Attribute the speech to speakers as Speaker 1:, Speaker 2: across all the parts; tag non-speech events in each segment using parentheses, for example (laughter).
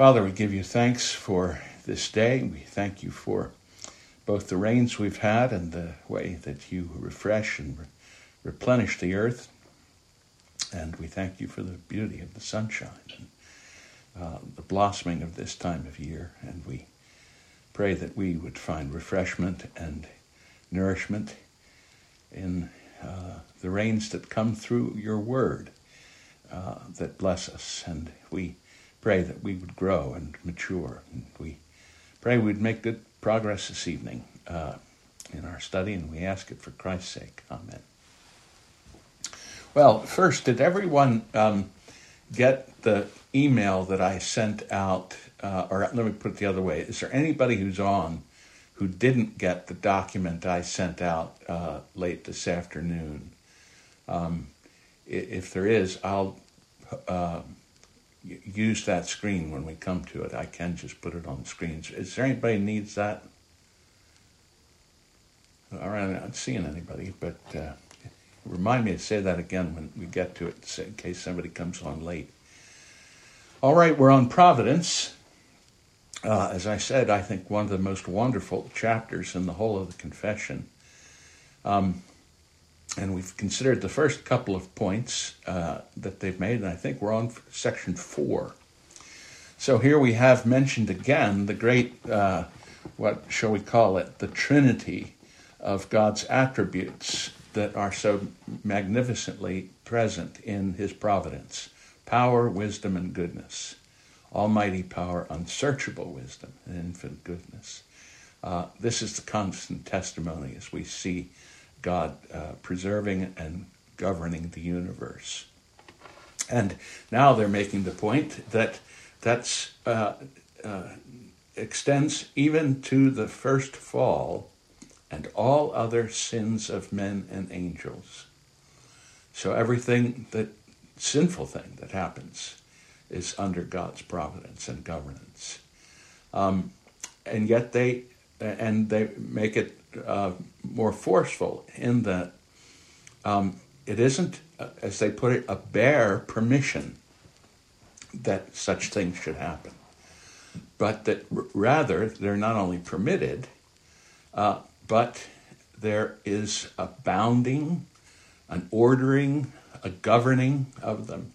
Speaker 1: Father, we give you thanks for this day. We thank you for both the rains we've had and the way that you refresh and re- replenish the earth. And we thank you for the beauty of the sunshine and uh, the blossoming of this time of year. And we pray that we would find refreshment and nourishment in uh, the rains that come through your word uh, that bless us. And we pray that we would grow and mature. And we pray we'd make good progress this evening uh, in our study, and we ask it for Christ's sake. Amen. Well, first, did everyone um, get the email that I sent out? Uh, or let me put it the other way: Is there anybody who's on who didn't get the document I sent out uh, late this afternoon? Um, if there is, I'll uh, use that screen when we come to it. I can just put it on the screen. Is there anybody needs that? All right, I'm not seeing anybody, but uh, remind me to say that again when we get to it, in case somebody comes on late. All right, we're on Providence. Uh, as I said, I think one of the most wonderful chapters in the whole of the confession. Um, and we've considered the first couple of points uh, that they've made, and I think we're on section four. So here we have mentioned again the great, uh, what shall we call it, the Trinity of God's attributes that are so magnificently present in His providence power, wisdom, and goodness. Almighty power, unsearchable wisdom, and infinite goodness. Uh, this is the constant testimony as we see God uh, preserving and governing the universe. And now they're making the point that that's uh, uh, extends even to the first fall and all other sins of men and angels. So everything that sinful thing that happens is under God's providence and governance. Um, and yet they and they make it uh, more forceful in that um, it isn't, uh, as they put it, a bare permission that such things should happen, but that r- rather they're not only permitted, uh, but there is a bounding, an ordering, a governing of them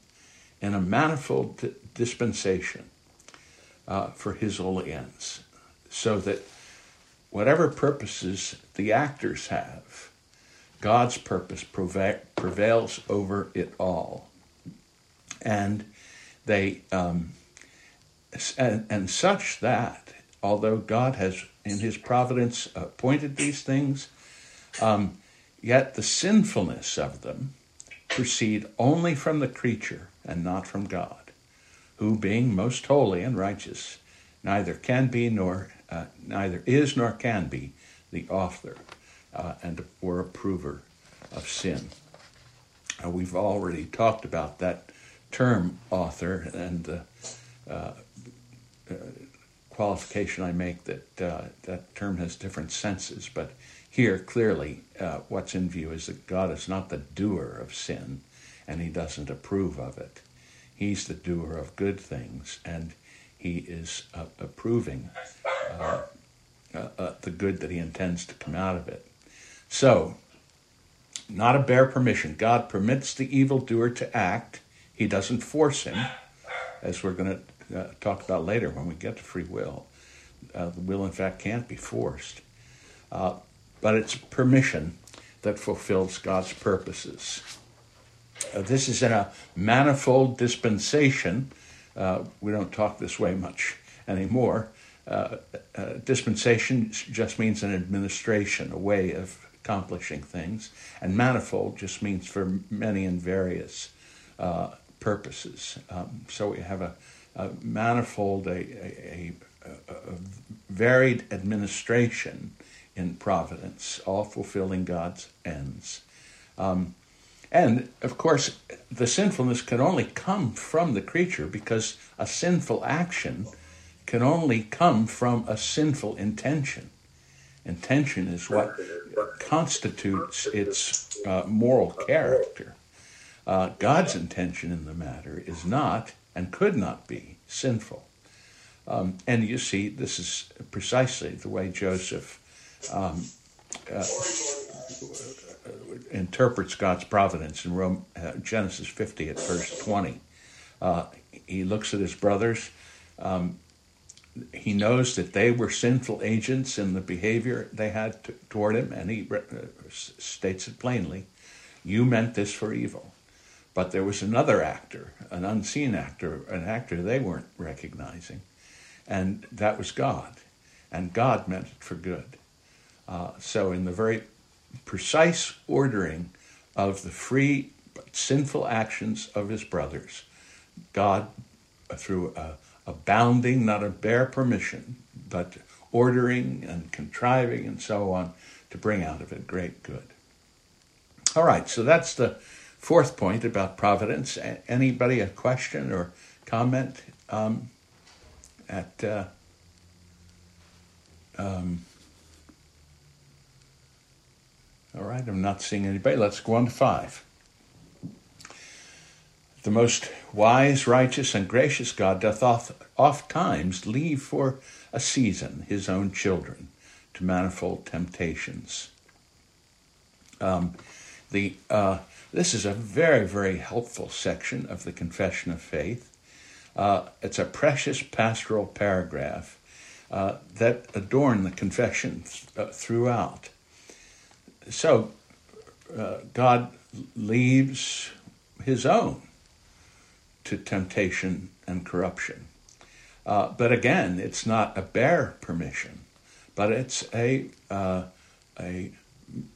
Speaker 1: in a manifold dispensation uh, for his holy ends, so that whatever purposes the actors have, God's purpose prevails over it all. And they, um, and, and such that, although God has in his providence appointed these things, um, yet the sinfulness of them proceed only from the creature and not from God, who being most holy and righteous, neither can be nor uh, neither is nor can be the author uh, and or approver of sin. Uh, we've already talked about that term author and the uh, uh, qualification I make that uh, that term has different senses, but here clearly what's in view is that God is not the doer of sin and he doesn't approve of it. He's the doer of good things and he is approving uh, uh, uh, the good that he intends to come out of it. So, not a bare permission. God permits the evildoer to act. He doesn't force him, as we're going to uh, talk about later when we get to free will. Uh, the will, in fact, can't be forced. Uh, but it's permission that fulfills God's purposes. Uh, this is in a manifold dispensation. We don't talk this way much anymore. Uh, uh, dispensation just means an administration, a way of accomplishing things, and manifold just means for many and various uh, purposes. Um, so we have a, a manifold, a, a, a, varied administration in providence, all fulfilling God's ends. Um, and of course, the sinfulness can only come from the creature because a sinful action can only come from a sinful intention. Intention is what constitutes its uh, moral character. Uh, God's intention in the matter is not and could not be sinful. Um, and you see, this is precisely the way Joseph um, uh, interprets God's providence in Rome, uh, Genesis 50 at verse 20. Uh, he looks at his brothers. Um, he knows that they were sinful agents in the behavior they had to, toward him, and he uh, states it plainly You meant this for evil. But there was another actor, an unseen actor, an actor they weren't recognizing, and that was God. And God meant it for good. Uh, so, in the very precise ordering of the free but sinful actions of his brothers, God, uh, through a, a bounding, not a bare permission, but ordering and contriving and so on, to bring out of it great good. All right, so that's the fourth point about providence. Anybody a question or comment um, at uh, um, all right, I'm not seeing anybody. Let's go on to five. The most wise, righteous, and gracious God doth oft oft times leave for a season his own children to manifold temptations. Um, the uh, this is a very, very helpful section of the Confession of Faith. Uh, it's a precious pastoral paragraph uh, that adorn the confession th- uh, throughout. So, uh, God leaves his own to temptation and corruption. Uh, but again, it's not a bare permission, but it's a, uh, a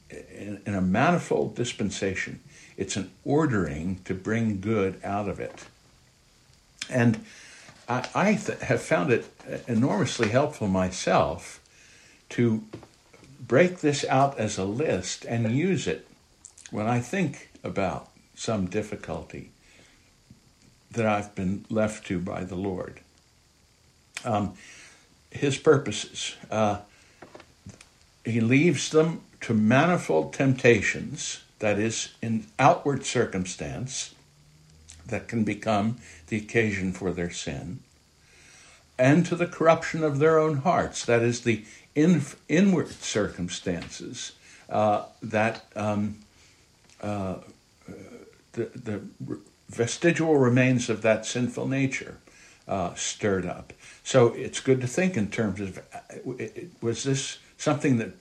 Speaker 1: in, in, a manifold dispensation. It's an ordering to bring good out of it. And I, I th- have found it enormously helpful myself to break this out as a list and use it when I think about some difficulty that I've been left to by the Lord. Um, his purposes. Uh, he leaves them to manifold temptations that is, in outward circumstance that can become the occasion for their sin, and to the corruption of their own hearts, that is, the in, inward circumstances uh, that um, uh, the, the vestigial remains of that sinful nature uh, stirred up. So it's good to think in terms of uh, was this something that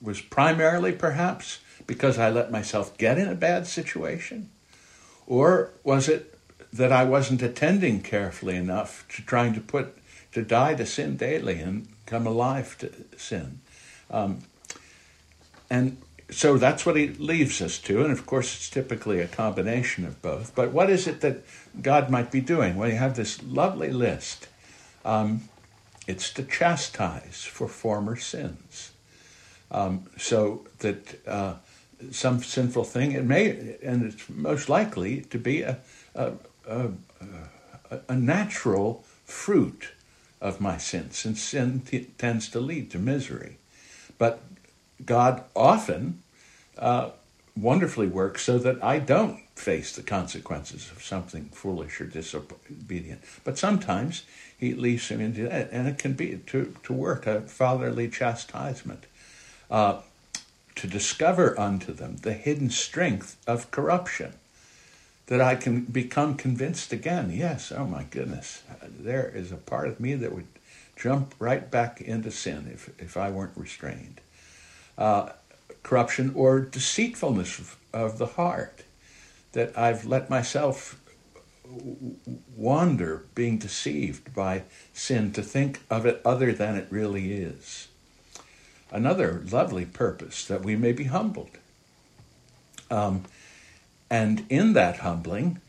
Speaker 1: was primarily perhaps because I let myself get in a bad situation? Or was it that I wasn't attending carefully enough to trying to put, to die to sin daily and come alive to sin? Um, and so that's what he leaves us to. And of course, it's typically a combination of both. But what is it that God might be doing? Well, you have this lovely list. Um, it's to chastise for former sins. Um, so that uh, some sinful thing. It may, and it's most likely to be a, a, a, a natural fruit of my sin, since sin t- tends to lead to misery. But God often uh, wonderfully works so that I don't face the consequences of something foolish or disobedient. But sometimes He leaves him into that, and it can be to, to work a fatherly chastisement. Uh, to discover unto them the hidden strength of corruption, that I can become convinced again yes, oh my goodness, there is a part of me that would jump right back into sin if, if I weren't restrained. Uh, corruption or deceitfulness of, of the heart, that I've let myself wander, being deceived by sin, to think of it other than it really is another lovely purpose that we may be humbled. Um, and in that humbling,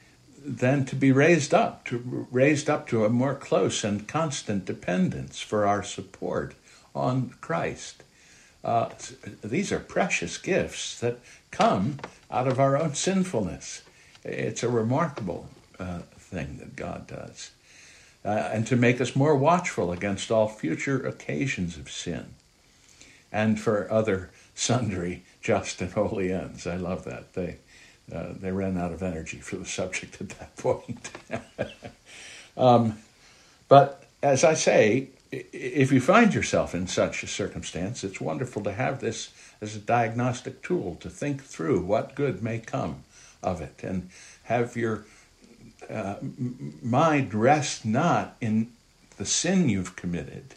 Speaker 1: then to be raised up, to raised up to a more close and constant dependence for our support on Christ. Uh, these are precious gifts that come out of our own sinfulness. It's a remarkable uh, thing that God does. Uh, and to make us more watchful against all future occasions of sin and for other sundry just and holy ends. I love that. They, uh, they ran out of energy for the subject at that (laughs) point. um, but as I say, if you find yourself in such a circumstance, it's wonderful to have this as a diagnostic tool to think through what good may come of it and have your uh, mind rest not in the sin you've committed.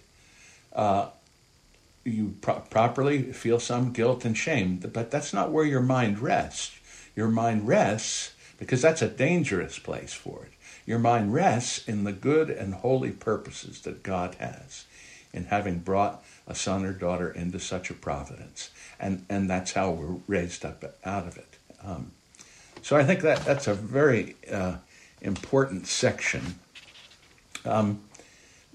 Speaker 1: Uh, you pro- properly feel some guilt and shame, but that's not where your mind rests. Your mind rests because that's a dangerous place for it. Your mind rests in the good and holy purposes that God has in having brought a son or daughter into such a providence. And, and that's how we're raised up out of it. Um, so I think that that's a very uh, important section. Um,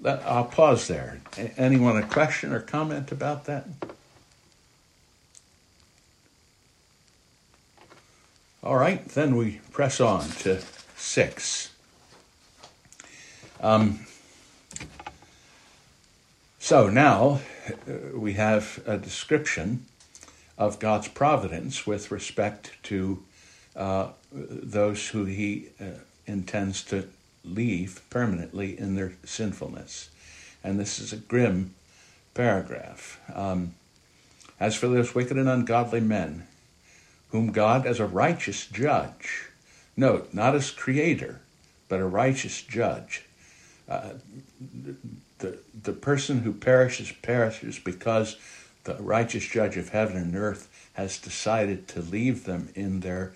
Speaker 1: I'll pause there. Anyone a question or comment about that? All right, then we press on to six. Um, so now uh, we have a description of God's providence with respect to uh, those who He uh, intends to leave permanently in their sinfulness. And this is a grim paragraph. Um, as for those wicked and ungodly men, whom God, as a righteous judge, note, not as creator, but a righteous judge, uh, the, the person who perishes perishes because the righteous judge of heaven and earth has decided to leave them in their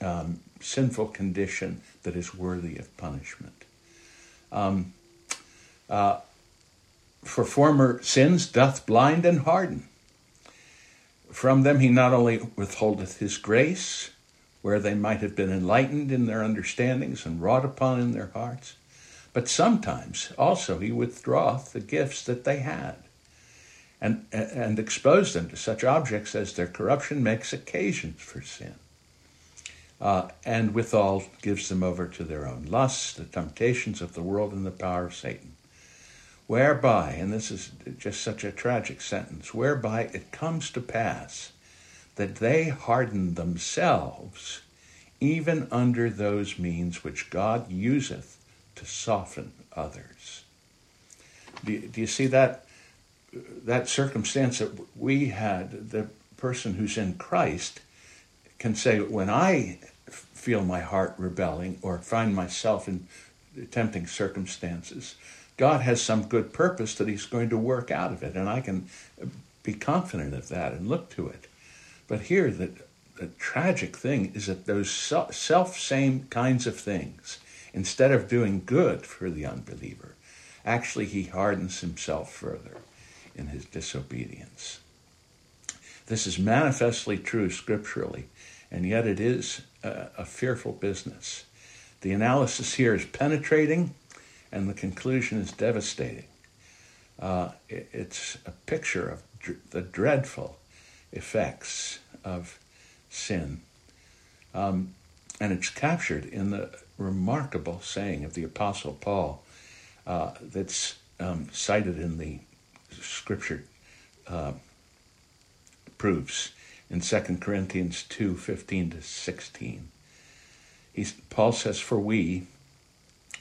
Speaker 1: um, sinful condition that is worthy of punishment. Um, uh, for former sins doth blind and harden. From them he not only withholdeth his grace, where they might have been enlightened in their understandings and wrought upon in their hearts, but sometimes also he withdraweth the gifts that they had, and, and expose them to such objects as their corruption makes occasions for sin. Uh, and withal gives them over to their own lusts, the temptations of the world, and the power of Satan. Whereby, and this is just such a tragic sentence, whereby it comes to pass that they harden themselves even under those means which God useth to soften others. Do you, do you see that that circumstance that we had? The person who's in Christ can say, when I feel my heart rebelling or find myself in tempting circumstances, God has some good purpose that He's going to work out of it, and I can be confident of that and look to it. But here, the, the tragic thing is that those self same kinds of things instead of doing good for the unbeliever, actually he hardens himself further in his disobedience. This is manifestly true scripturally, and yet it is a, a fearful business. The analysis here is penetrating, and the conclusion is devastating. Uh, it, it's a picture of dr- the dreadful effects of sin. Um, and it's captured in the remarkable saying of the Apostle Paul uh, that's um, cited in the scripture uh, proofs in 2 Corinthians 2 15 to 16. He's, Paul says, For we,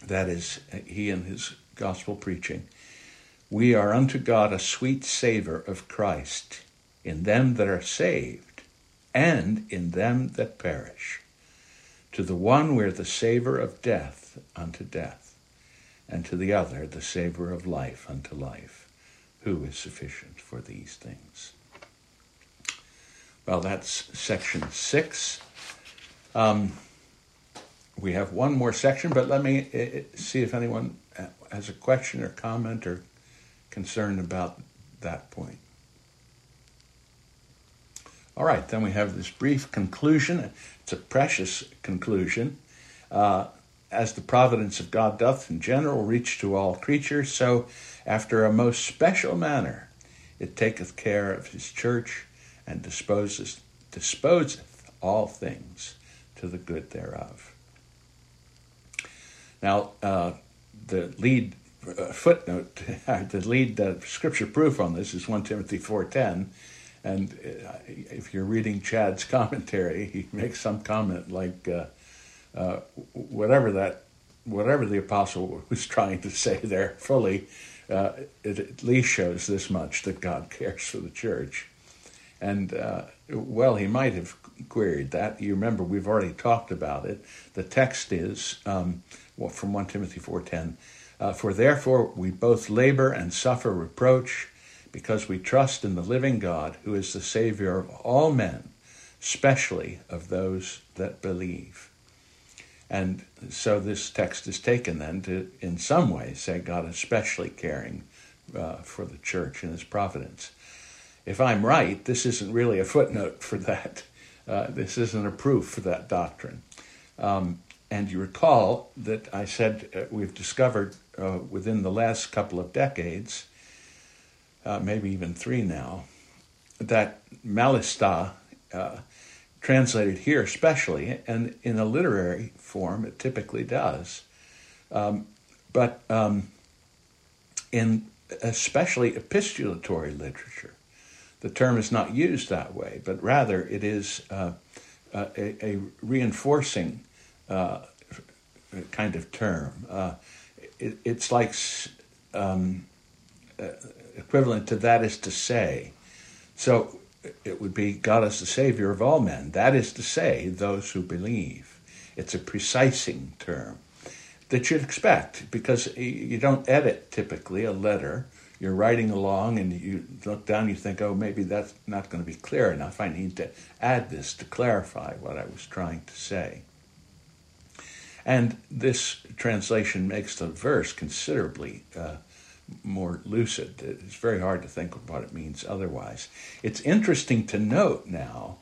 Speaker 1: that is, he and his gospel preaching, we are unto God a sweet savor of Christ in them that are saved and in them that perish. To the one we're the savor of death unto death, and to the other the savor of life unto life, who is sufficient for these things. Well, that's section six. Um, we have one more section, but let me uh, see if anyone has a question or comment or concern about that point. All right, then we have this brief conclusion. It's a precious conclusion. Uh, as the providence of God doth in general reach to all creatures, so after a most special manner it taketh care of his church and disposes, disposeth all things to the good thereof. Now, uh, the lead uh, footnote, (laughs) the lead uh, scripture proof on this is 1 Timothy 4.10, and uh, if you're reading Chad's (laughs) commentary, he makes some comment like, uh, uh, whatever that whatever the apostle (laughs) was trying to say there fully, it at least shows this much that God cares for the church. And well, he might have queried that. You remember we've already talked about it. The text is um, well, from 1 Timothy 4:10, uh, for therefore we both labor and suffer reproach because we trust in the living God who is the savior of all men, especially of those that believe. And so this text is taken then to, in some way, say God is especially caring uh, for the church in his providence. If I'm right, this isn't really a footnote for that. Uh, this isn't a proof for that doctrine. Um, and you recall that I said uh, we've discovered uh, within the last couple of decades, uh, maybe even three now, that malista uh, translated here especially, and in a literary form, it typically does. Um, but um, in especially epistolatory literature, the term is not used that way, but rather it is uh, uh a, a, reinforcing uh, kind of term. Uh, it, it's like um, uh, equivalent to that is to say. So it would be God is the Savior of all men. That is to say, those who believe. It's a precising term that you'd expect because you don't edit typically a letter. You're writing along and you look down, you think, oh, maybe that's not going to be clear enough. I need to add this to clarify what I was trying to say. And this translation makes the verse considerably uh, more lucid. It's very hard to think of what it means otherwise. It's interesting to note now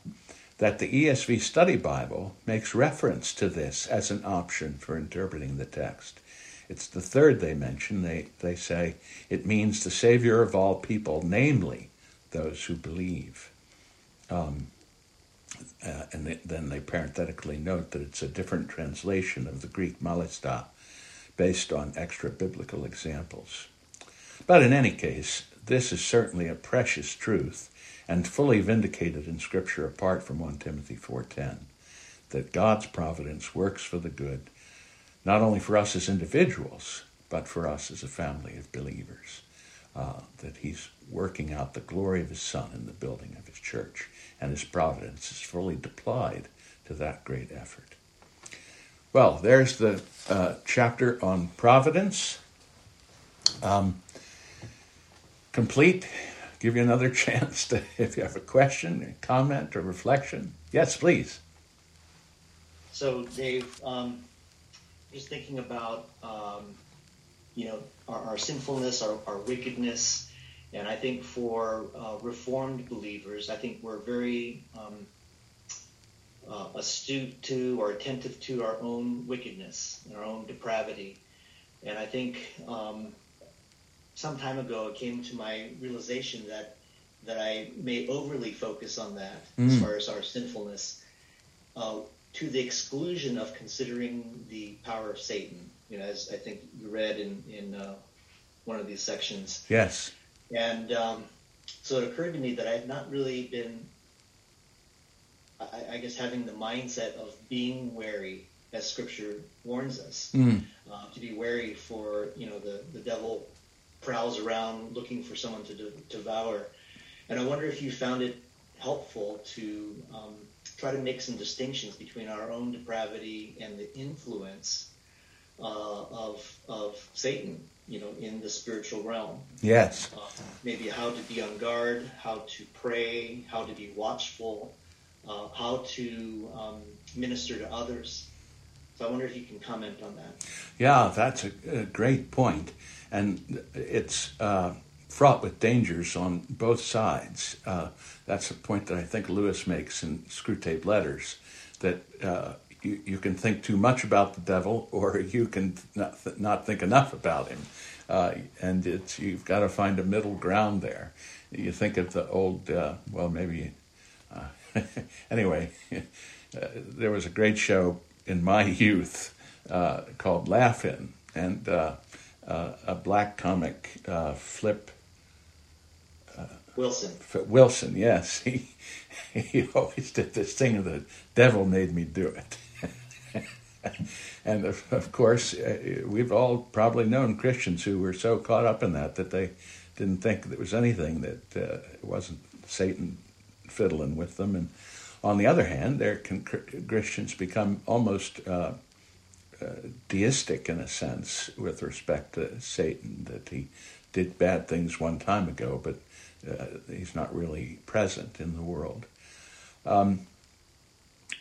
Speaker 1: that the ESV Study Bible makes reference to this as an option for interpreting the text. It's the third they mention. They, they say it means the Savior of all people, namely those who believe. Um, uh, and then they parenthetically note that it's a different translation of the Greek malista based on extra biblical examples. But in any case, this is certainly a precious truth and fully vindicated in Scripture apart from 1 Timothy 4.10, that God's providence works for the good, not only for us as individuals, but for us as a family of believers, uh, that he's working out the glory of his Son in the building of his church, and his providence is fully deployed to that great effort. Well, there's the uh, chapter on providence. Um, complete. Give you another (laughs) chance to, if you have a question, a comment, or reflection. Yes, please.
Speaker 2: So, Dave, um, just thinking about um, you know our, our sinfulness, our, our, wickedness, and I think for uh, Reformed believers, I think we're very um, uh, astute to or attentive to our own wickedness and our own depravity, and I think um, some time ago, it came to my realization that that I may overly focus on that mm. as far as our sinfulness, uh, to the exclusion of considering the power of Satan. You know, as I think you read in in uh, one of these sections.
Speaker 1: Yes.
Speaker 2: And um, so it occurred to me that I had not really been, I, I, guess, having the mindset of being wary, as Scripture warns us, mm. uh, to be wary for you know the the devil prowls around looking for someone to de- devour. And I wonder if you found it helpful to um, try to make some distinctions between our own depravity and the influence uh, of of Satan, you know, in the spiritual realm.
Speaker 1: Yes.
Speaker 2: Uh, maybe how to be on guard, how to pray, how to be watchful, uh, how to um, minister to others. So I wonder if you can comment on that.
Speaker 1: Yeah, that's a, a great point and it's uh, fraught with dangers on both sides. Uh, that's a point that I think Lewis makes in Screwtape Letters that uh, you, you can think too much about the devil, or you can not, th- not think enough about him. Uh, and it's you've got to find a middle ground there. You think of the old, uh, well, maybe. Uh, (laughs) anyway, (laughs) there was a great show in my youth called Laugh-In, and uh, a black comic, uh, Flip
Speaker 2: uh, Wilson.
Speaker 1: Wilson, yes. (laughs) He he always did this thing of the devil made me do it. (laughs) and of, course, uh, we've all probably known Christians who were so caught up in that that they didn't think there was anything that uh, wasn't Satan fiddling with them. And on the other hand, there can Christians become almost uh, uh, deistic in a sense with respect to Satan, that he did bad things one time ago, but uh, he's not really present in the world. Um,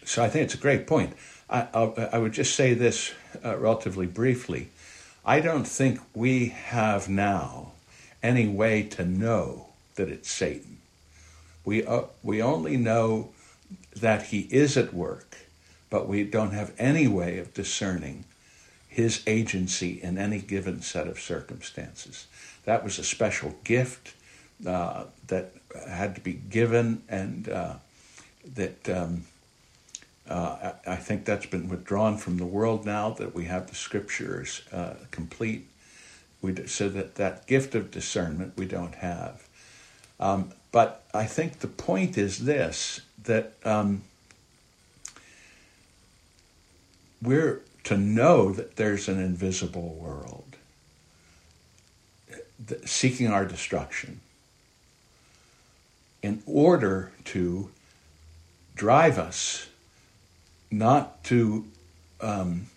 Speaker 1: so I think it's a great point. I, I, would just say this uh, relatively briefly. I don't think we have now any way to know that it's Satan. We, uh, we only know that he is at work, but we don't have any way of discerning his agency in any given set of circumstances. That was a special gift uh, that had to be given, and uh, that um, uh, I think that's been withdrawn from the world now that we have the scriptures uh, complete. We, so that that gift of discernment we don't have. Um, but I think the point is this that um, we're to know that there's an invisible world seeking our destruction in order to drive us not to um,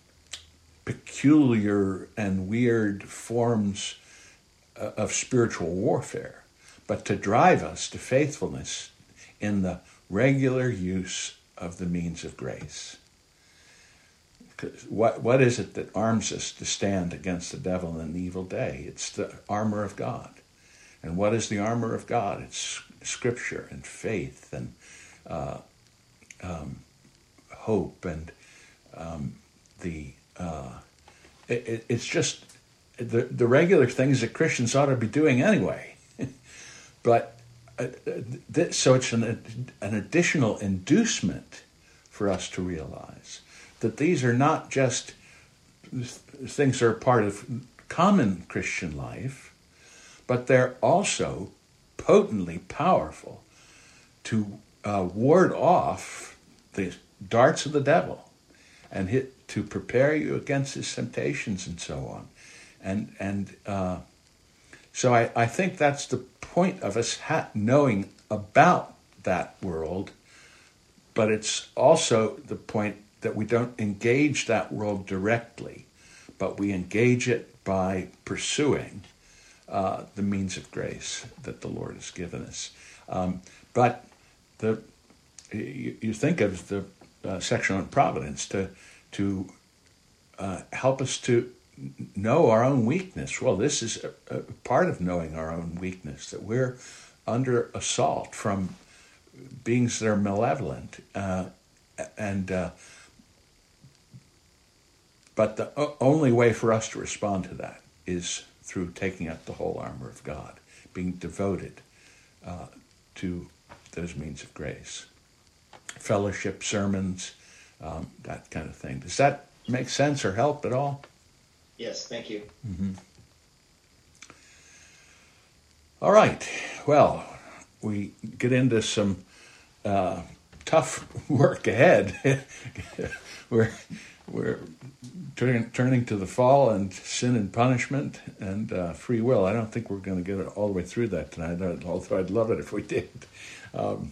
Speaker 1: peculiar and weird forms uh, of spiritual warfare, but to drive us to faithfulness in the regular use of the means of grace. What, what is it that arms us to stand against the devil in an evil day? It's the armor of God. And what is the armor of God? It's scripture and faith and uh, um, hope and um, the uh, it, it's just the the regular things that Christians ought to be doing anyway. (laughs) but uh, so it's an an additional inducement for us to realize that these are not just things that are part of common Christian life, but they're also potently powerful to uh, ward off the darts of the devil and hit to prepare you against his temptations and so on. And, and uh, so I, I think that's the point of us ha- knowing about that world, but it's also the point that we don't engage that world directly, but we engage it by pursuing uh, the means of grace that the Lord has given us. Um, but the you, you, think of the uh, section on providence to to uh, help us to know our own weakness. Well, this is a, a, part of knowing our own weakness that we're under assault from beings that are malevolent, uh, and uh, but the only way for us to respond to that is through taking up the whole armor of God, being devoted uh, to those means of grace fellowship sermons, um, that kind of thing. Does that make sense or help at all?
Speaker 2: Yes, thank you.
Speaker 1: Mm-hmm. All right. Well, we get into some uh, tough (laughs) work ahead. (laughs) we're we're turning, turning to the fall and sin and punishment and uh, free will. I don't think we're going to get all the way through that tonight, although I'd love it if we did. Um,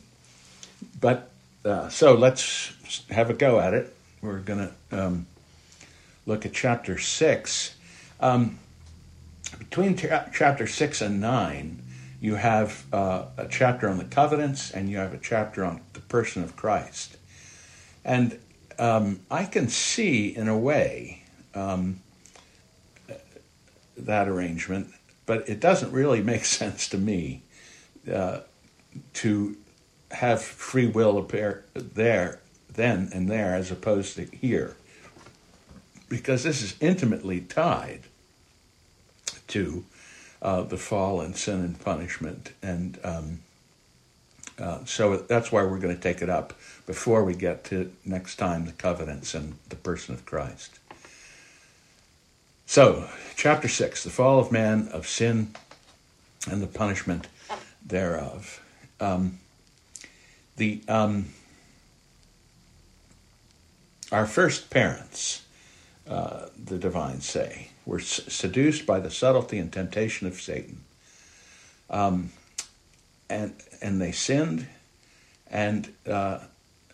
Speaker 1: but uh, so let's have a go at it. We're going to um, look at chapter 6. Um, between chapter 6 and 9, you have uh, a chapter on the covenants and you have a chapter on the person of Christ. And um, I can see, in a way, um, that arrangement, but it doesn't really make (laughs) sense to me uh, to have free will appear there, then and there, as opposed to here. Because this is intimately tied to uh, the fall and sin and punishment. And um, uh, so that's why we're going to take it up before we get to next time the covenants and the person of Christ. So, chapter 6 the fall of man, of sin, and the punishment thereof. Um, the um, our first parents uh, the divines say, were seduced by the subtlety and temptation of Satan. Um, and, and they sinned, and uh,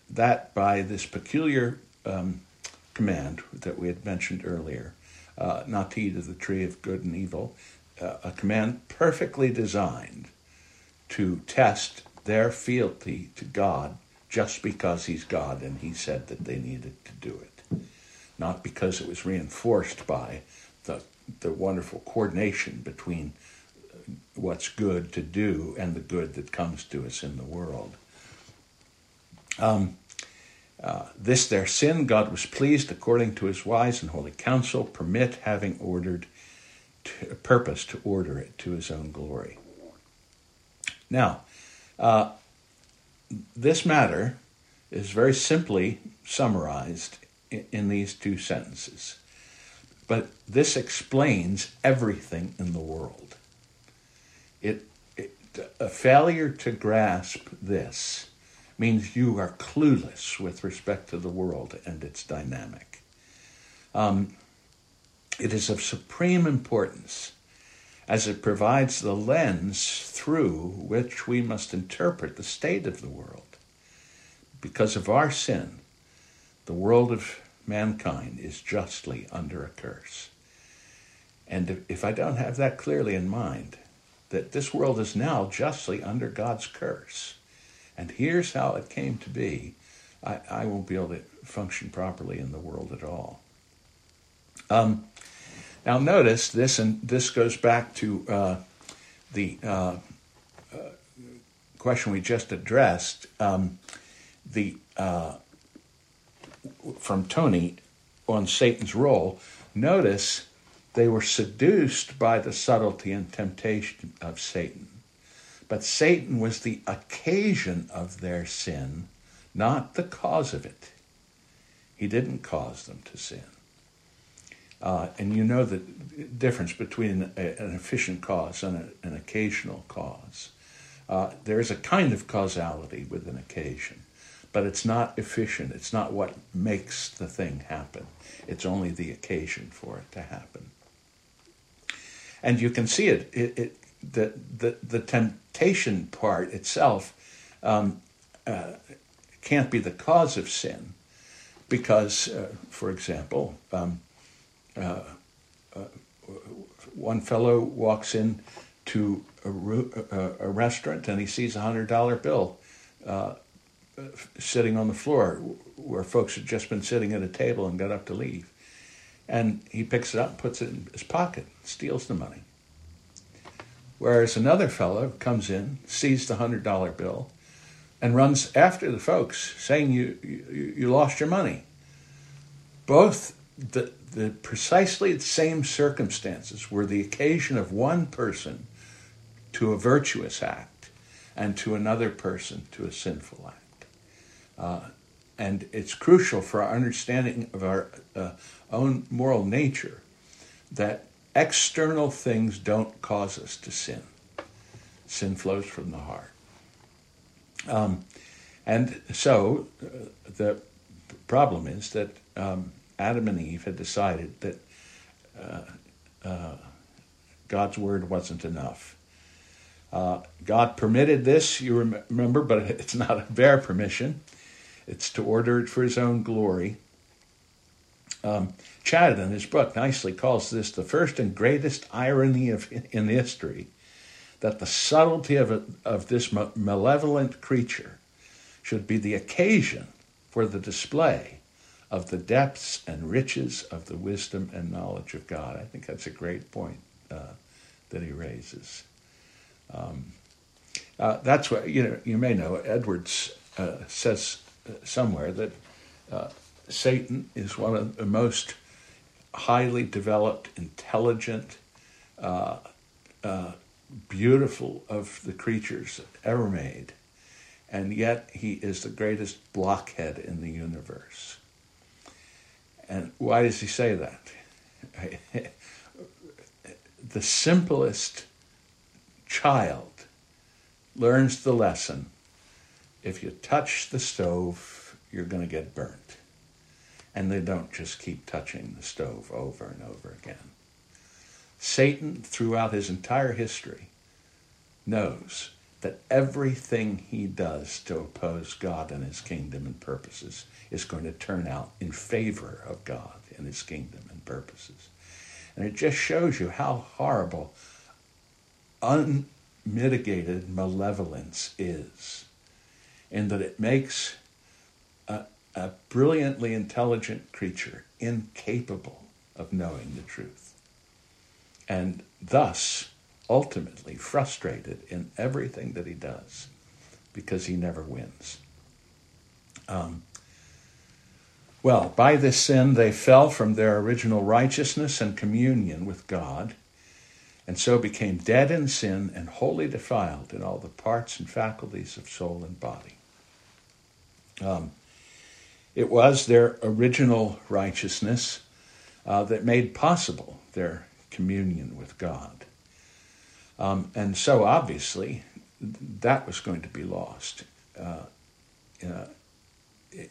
Speaker 1: that by this peculiar um, command that we had mentioned earlier, uh, not to eat of the tree of good and evil, uh, a command perfectly designed to test their fealty to God just because He's God and He said that they needed to do it, not because it was reinforced by the, the wonderful coordination between what's good to do and the good that comes to us in the world. Um, uh, this their sin, God was pleased, according to his wise and holy counsel, permit having ordered to, purpose to order it to his own glory. Now, uh, this matter is very simply summarized in, in these two sentences. But this explains everything in the world. It, it, a failure to grasp this means you are clueless with respect to the world and its dynamic. Um, it is of supreme importance as it provides the lens through which we must interpret the state of the world. Because of our sin, the world of mankind is justly under a curse. And if I don't have that clearly in mind, that this world is now justly under God's curse, and here's how it came to be, I, I won't be able to function properly in the world at all. Um, now, notice this, and this goes back to uh, the uh, uh, question we just addressed. Um, the uh, from Tony on Satan's role. Notice they were seduced by the subtlety and temptation of Satan. But Satan was the occasion of their sin, not the cause of it. He didn't cause them to sin. Uh, and you know the difference between a, an efficient cause and a, an occasional cause. Uh, there is a kind of causality with an occasion, but it's not efficient. It's not what makes the thing happen. It's only the occasion for it to happen. And you can see it. it, it the, the, the temptation part itself um, uh, can't be the cause of sin because, uh, for example, um, uh, uh, one fellow walks in to a, a, a, restaurant and he sees a hundred dollar bill uh, sitting on the floor where folks had just been sitting at a table and got up to leave. And he picks it up, puts it in his pocket, steals the money. Whereas another fellow comes in, sees the hundred dollar bill, and runs after the folks, saying you, you, you lost your money. Both the, the precisely the same circumstances were the occasion of one person to a virtuous act and to another person to a sinful act. Uh, and it's crucial for our understanding of our uh, own moral nature that external things don't cause us to sin. Sin flows from the heart. Um, and so uh, the problem is that um, Adam and Eve had decided that uh, uh, God's word wasn't enough. Uh, God permitted this, you rem- remember, but (laughs) it's not a bare permission. It's to order it for his own glory. Um, Chad, in his book, nicely calls this the first and greatest irony of in history that the subtlety of, a, of this malevolent creature should be the occasion for the display of the depths and riches of the wisdom and knowledge of God. I think that's a great point uh, that he raises. Um, uh, that's what you know. You may know Edwards uh, says uh, somewhere that uh, Satan is one of the most highly developed, intelligent, uh, beautiful of the creatures ever made, and yet he is the greatest blockhead in the universe. And why does he say that? (laughs) the simplest child learns the lesson if you touch the stove, you're going to get burnt. and they don't just keep touching the stove over and over again. Satan, throughout his entire history, knows that everything he does to oppose God and his kingdom and purposes is going to turn out in favor of God and his kingdom and purposes. And it just shows you how horrible unmitigated malevolence is, in that it makes a, a brilliantly intelligent creature incapable of knowing the truth. And thus, ultimately frustrated in everything that he does because he never wins. Um, well, by this sin they fell from their original righteousness and communion with God, and so became dead in sin and wholly defiled in all the parts and faculties of soul and body. Um, it was their original righteousness uh, that made possible their communion with God. Um, and so obviously, that was going to be lost uh, uh,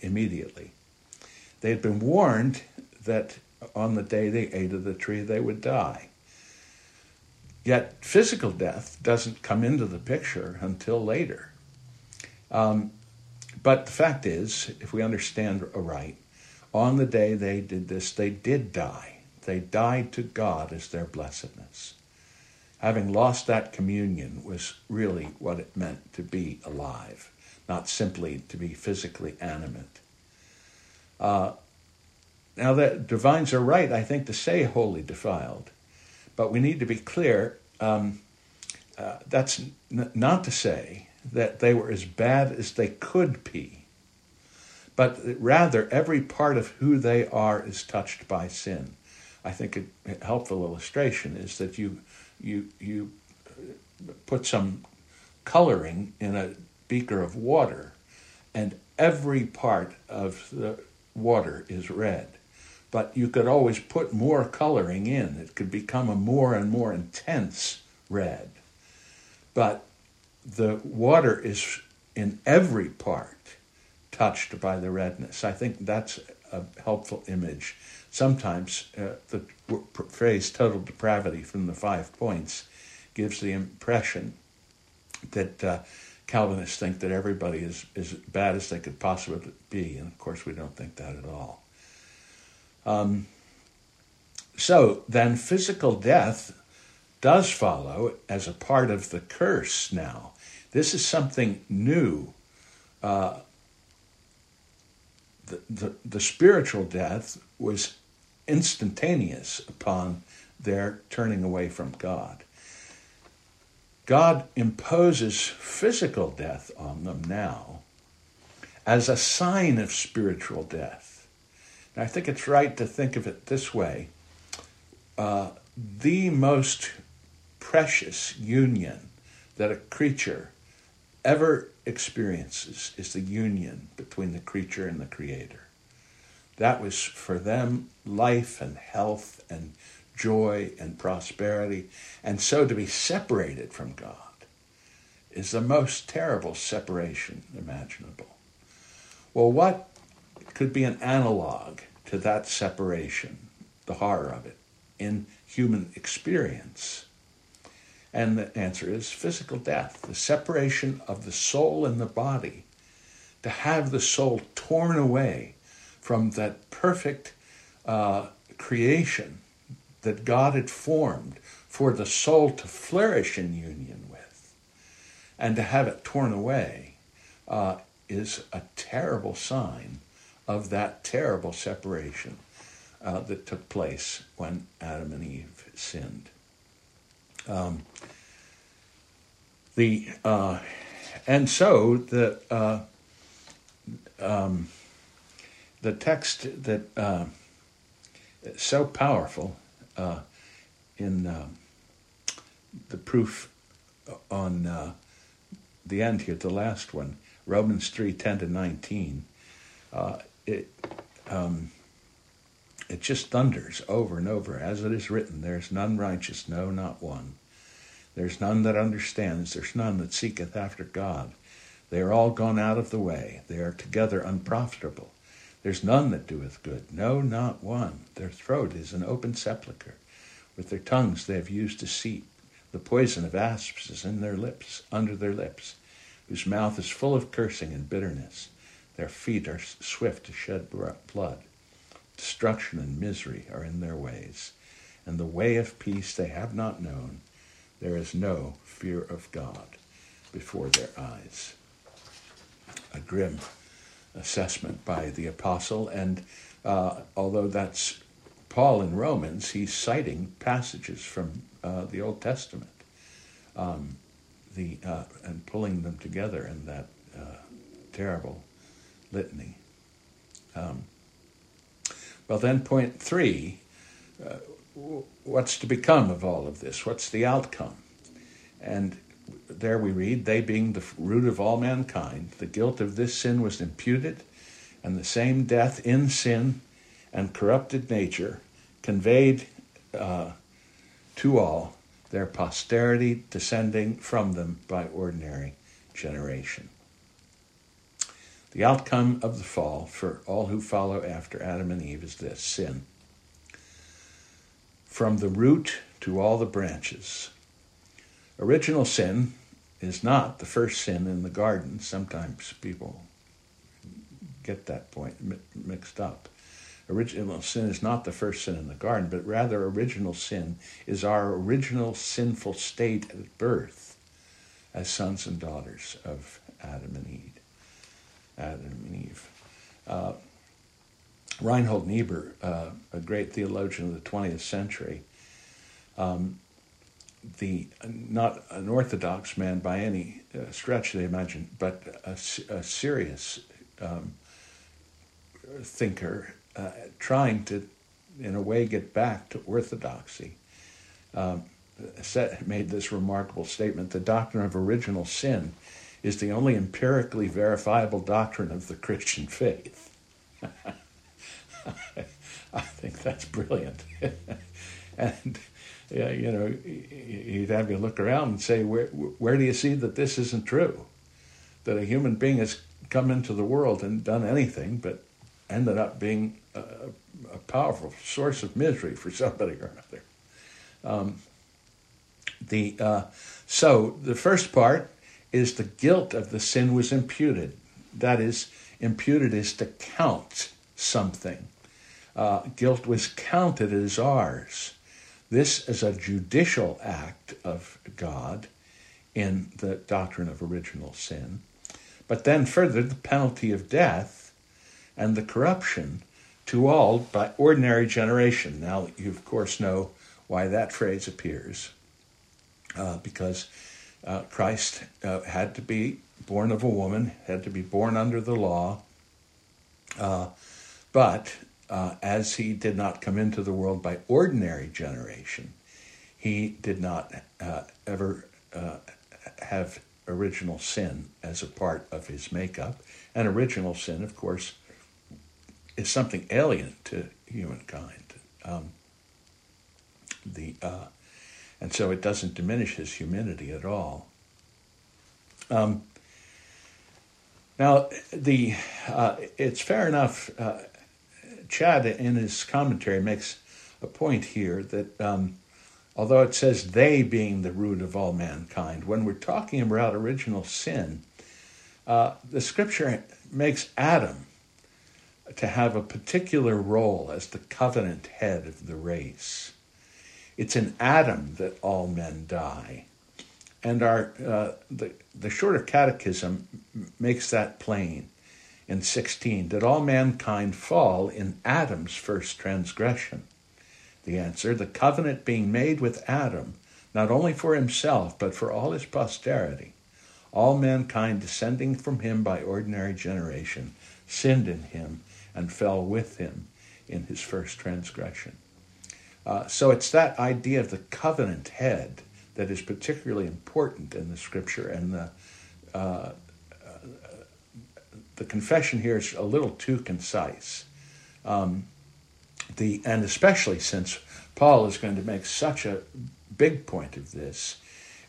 Speaker 1: immediately. They had been warned that on the day they ate of the tree, they would die. Yet physical death doesn't come into the picture until later. Um, but the fact is, if we understand aright, on the day they did this, they did die. They died to God as their blessedness having lost that communion was really what it meant to be alive, not simply to be physically animate. Uh, now, the divines are right, I think, to say wholly defiled, but we need to be clear um, uh, that's n- not to say that they were as bad as they could be, but rather every part of who they are is touched by sin. I think a, a helpful illustration is that you you you put some coloring in a beaker of water, and every part of the water is red. But you could always put more coloring in. It could become a more and more intense red. But the water is in every part touched by the redness. I think that's a helpful image. Sometimes uh, the phrase total depravity from the five points gives the impression that uh, Calvinists think that everybody is as bad as they could possibly be, and of course we don't think that at all. Um, so then, physical death does follow as a part of the curse now. This is something new. Uh, the, the, the spiritual death was instantaneous upon their turning away from God. God imposes physical death on them now as a sign of spiritual death. And I think it's right to think of it this way uh, the most precious union that a creature ever experiences is the union between the creature and the creator. That was for them life and health and joy and prosperity. And so to be separated from God is the most terrible separation imaginable. Well, what could be an analog to that separation, the horror of it, in human experience? And the answer is physical death, the separation of the soul and the body, to have the soul torn away from that perfect uh, creation that God had formed for the soul to flourish in union with, and to have it torn away uh, is a terrible sign of that terrible separation uh, that took place when Adam and Eve sinned. Um, the uh, and so the uh, um, the text that uh, so powerful uh, in uh, the proof on uh, the end here, the last one, Romans three ten to nineteen. Uh, it um, it just thunders over and over, as it is written: "There's none righteous, no, not one. There's none that understands. There's none that seeketh after God. They are all gone out of the way. They are together unprofitable." There's none that doeth good, no, not one. Their throat is an open sepulchre. With their tongues they have used deceit. The poison of asps is in their lips, under their lips, whose mouth is full of cursing and bitterness. Their feet are swift to shed blood. Destruction and misery are in their ways, and the way of peace they have not known. There is no fear of God before their eyes. A grim assessment by the apostle, and uh, although that's Paul in Romans, he's citing passages from uh, the Old Testament, um, the uh, and pulling them together in that uh, terrible litany. Um, well, then, point three uh, what's to become of all of this? What's the outcome? And there we read, they being the root of all mankind, the guilt of this sin was imputed, and the same death in sin and corrupted nature conveyed uh, to all their posterity descending from them by ordinary generation. The outcome of the fall for all who follow after Adam and Eve is this sin. From the root to all the branches. Original sin is not the first sin in the garden. Sometimes people get that point mixed up. Original sin is not the first sin in the garden, but rather original sin is our original sinful state at birth as sons and daughters of Adam and Eve. Adam and Eve. Uh, Reinhold Niebuhr, uh, a great theologian of the 20th century, um, the not an orthodox man by any uh, stretch they imagine, but a, a serious um, thinker, uh, trying to, in a way, get back to orthodoxy. Um, set, made this remarkable statement: the doctrine of original sin is the only empirically verifiable doctrine of the Christian faith. (laughs) I think that's brilliant. (laughs) and, you know, he'd have you look around and say, where, where do you see that this isn't true? That a human being has come into the world and done anything but ended up being a, a powerful source of misery for somebody or another. Um, the, uh, so the first part is the guilt of the sin was imputed. That is, imputed is to count something. Uh, guilt was counted as ours. This is a judicial act of God in the doctrine of original sin. But then, further, the penalty of death and the corruption to all by ordinary generation. Now, you of course know why that phrase appears, uh, because uh, Christ uh, had to be born of a woman, had to be born under the law, uh, but uh, as he did not come into the world by ordinary generation, he did not uh, ever uh, have original sin as a part of his makeup. And original sin, of course, is something alien to humankind. Um, the and so it doesn't diminish his humanity at all. Um, now, the uh, it's fair enough. Uh, Chad, in his commentary, makes a point here that um, although it says they being the root of all mankind, when we're talking about original sin, uh, the scripture makes Adam to have a particular role as the covenant head of the race. It's in Adam that all men die. And our uh, the, the shorter catechism makes that plain in 16 Did all mankind fall in Adam's first transgression. The answer the covenant being made with Adam, not only for himself, but for all his posterity. All mankind descending from him by ordinary generation sinned in him and fell with him in his first transgression. Uh, so it's that idea of the covenant head that is particularly important in the scripture, and the uh, the confession here is a little too concise. Um, the and especially since Paul is going to make such a big point of this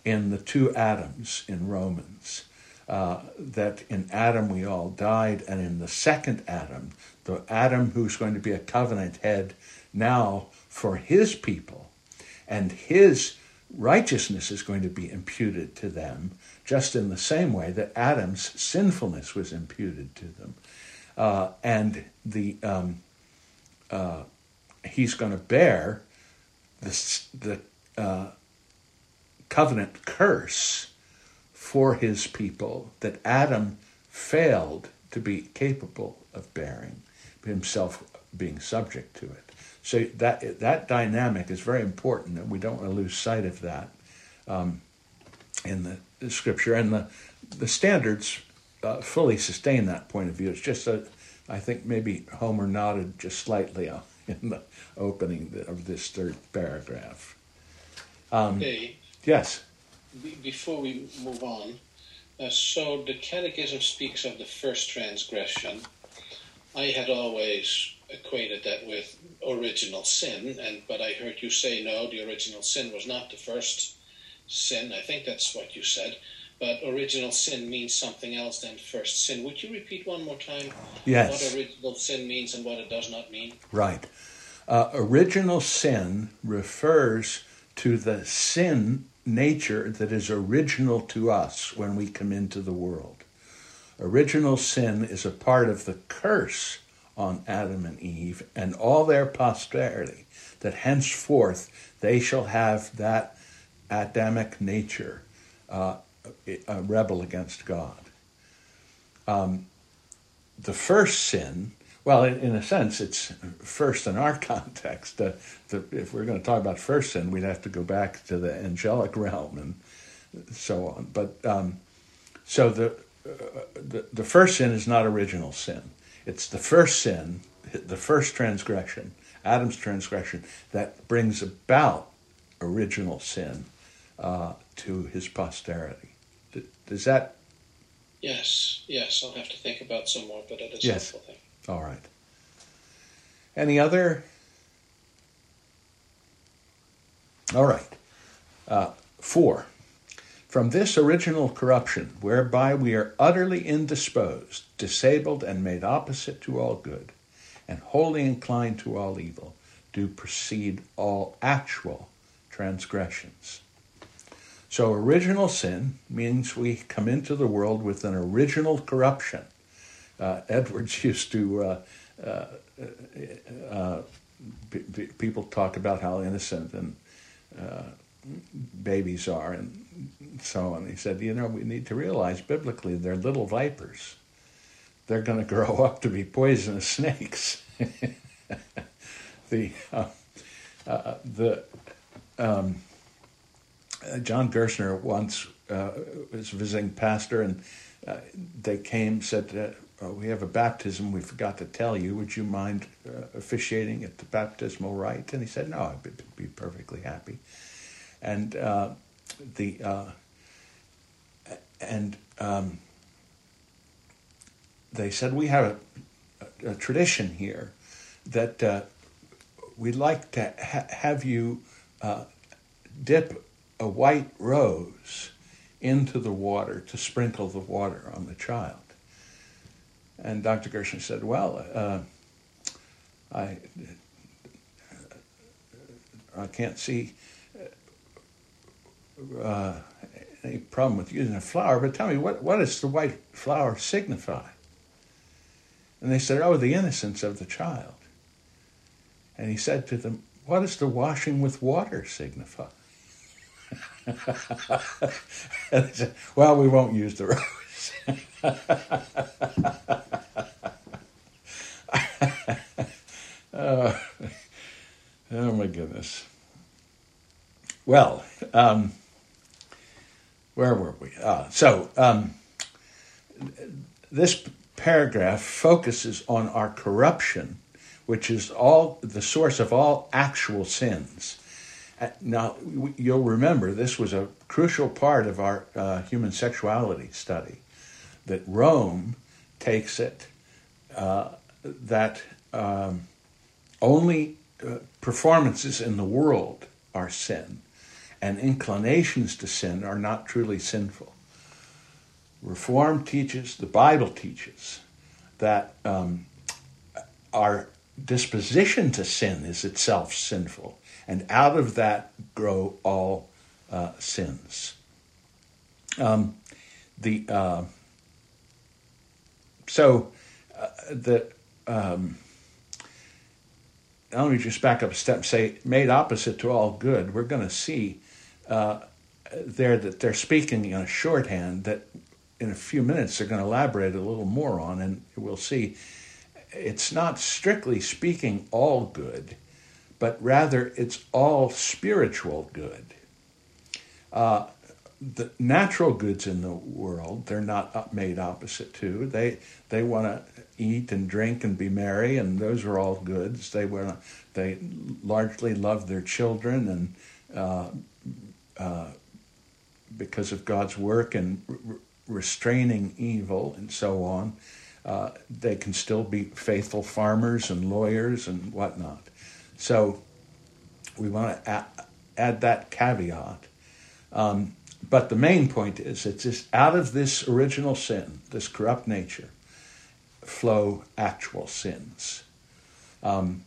Speaker 1: in the two Adams in Romans. uh, that in Adam we all died, and in the second Adam, the Adam who's going to be a covenant head now for his people, and his righteousness is going to be imputed to them, just in the same way that Adam's sinfulness was imputed to them. Uh, and the um, uh, he's going to bear the, the uh, covenant curse for his people that Adam failed to be capable of bearing, himself being subject to it. So that that dynamic is very important, and we don't want to lose sight of that um, in the, the, scripture. And the the standards uh, fully sustain that point of view. It's just that I think maybe Homer nodded just slightly (laughs) in the opening of this third paragraph.
Speaker 3: Um, hey,
Speaker 1: yes.
Speaker 3: before we move on, uh, so the Catechism speaks of the first transgression. I had always equated that with original sin, and but I heard you say no, the original sin was not the first sin. I think that's what you said. But original sin means something else than first sin. Would you repeat one more time
Speaker 1: yes.
Speaker 3: what original sin means and what it does not mean?
Speaker 1: Right. Uh, original sin refers to the sin nature that is original to us when we come into the world. Original sin is a part of the curse on Adam and Eve and all their posterity, that henceforth they shall have that Adamic nature, uh, a rebel against God. Um, the first sin, well, in, in, a sense, it's first in our (laughs) context. Uh, the, if we're going to talk about first sin, we'd have to go back to the angelic realm and so on. But um, so the, uh, the the first sin is not original sin. It's the first sin, the first transgression, Adam's transgression, that brings about original sin uh, to his posterity. Does that?
Speaker 3: Yes, yes. I'll have to think about some more, but it is
Speaker 1: yes.
Speaker 3: helpful. Thing.
Speaker 1: All right. Any other? All right. Uh, four. From this original corruption, whereby we are utterly indisposed, disabled, and made opposite to all good, and wholly inclined to all evil, do proceed all actual transgressions. So, original sin means we come into the world with an original corruption. Uh, (laughs) Edwards used to, uh, uh, uh people talk about how innocent and uh, babies are and so on. He said, you know, we need to realize biblically they're little vipers. They're going to grow up to be poisonous snakes. (laughs) the uh, uh, the um, uh, John Gerstner once uh, was visiting pastor, and uh, they came said. Oh, we have a baptism. We forgot to tell you. Would you mind officiating at the baptismal rite? And he said, "No, I'd be perfectly happy." And the and um, they said we have a, a, a tradition here that uh, we'd like to ha- have you uh, dip a white rose into the water to sprinkle the water on the child. And Dr. Gerstner said, "Well, uh, I I can't see." Uh, any problem with using a flower, but tell me, what, what does the white flower signify? And they said, Oh, the innocence of the child. And he said to them, What does the washing with water signify? (laughs) and they said, Well, we won't use the rose. (laughs) oh, oh, my goodness. Well, um, where were we? Uh, so um, this paragraph focuses on our corruption, which is all the source of all actual sins. Uh, now, you'll remember this was a crucial part of our uh, human sexuality study. That Rome takes it uh, that um, only uh, performances in the world are sin and inclinations to sin are not truly sinful. Reform teaches, the Bible teaches, that um, our disposition to sin is itself sinful, and out of that grow all uh, sins. Um, the uh, so uh, the um, let me just back up a step and say made opposite to all good. We're going to see uh, there that they're speaking in a shorthand that in a few minutes they're going to elaborate a little more on, and we'll see it's not strictly speaking all good, but rather it's all spiritual good. Uh, the natural goods in the world they're not made opposite to. They they want to eat and drink and be merry, and those are all goods. They want they largely love their children and. Uh, uh, because of God's work and re- restraining evil and so on, uh, they can still be faithful farmers and lawyers and whatnot. So we want to add, add that caveat. Um, but the main point is it's just out of this original sin, this corrupt nature, flow actual sins. Um,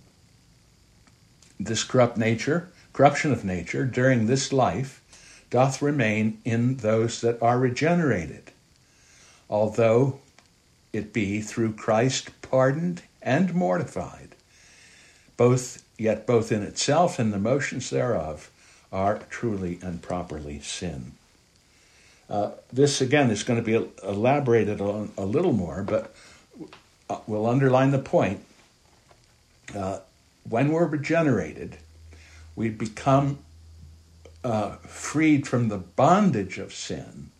Speaker 1: this corrupt nature, corruption of nature during this life, doth remain in those that are regenerated, although it be through Christ pardoned and mortified, both yet both in itself and the motions thereof are truly and properly sin. Uh, this again is going to be elaborated on a little more, but uh, we'll underline the point. Uh, when we're regenerated, we become uh, freed from the bondage of sin,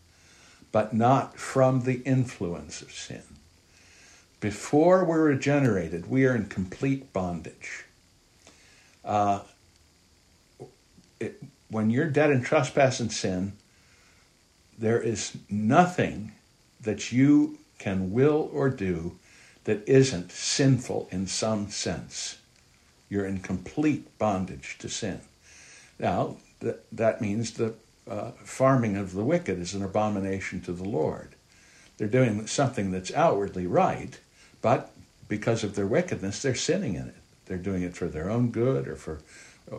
Speaker 1: but not from the influence of sin. Before we're regenerated, we are in complete bondage. Uh, it, when you're dead in trespass and sin, there is nothing that you can will or do that isn't sinful in some sense. You're in complete bondage to sin. Now, th- that means the uh, farming of the wicked is an abomination to the Lord. They're doing something that's outwardly right, but because of their wickedness, they're sinning in it. They're doing it for their own good or for uh,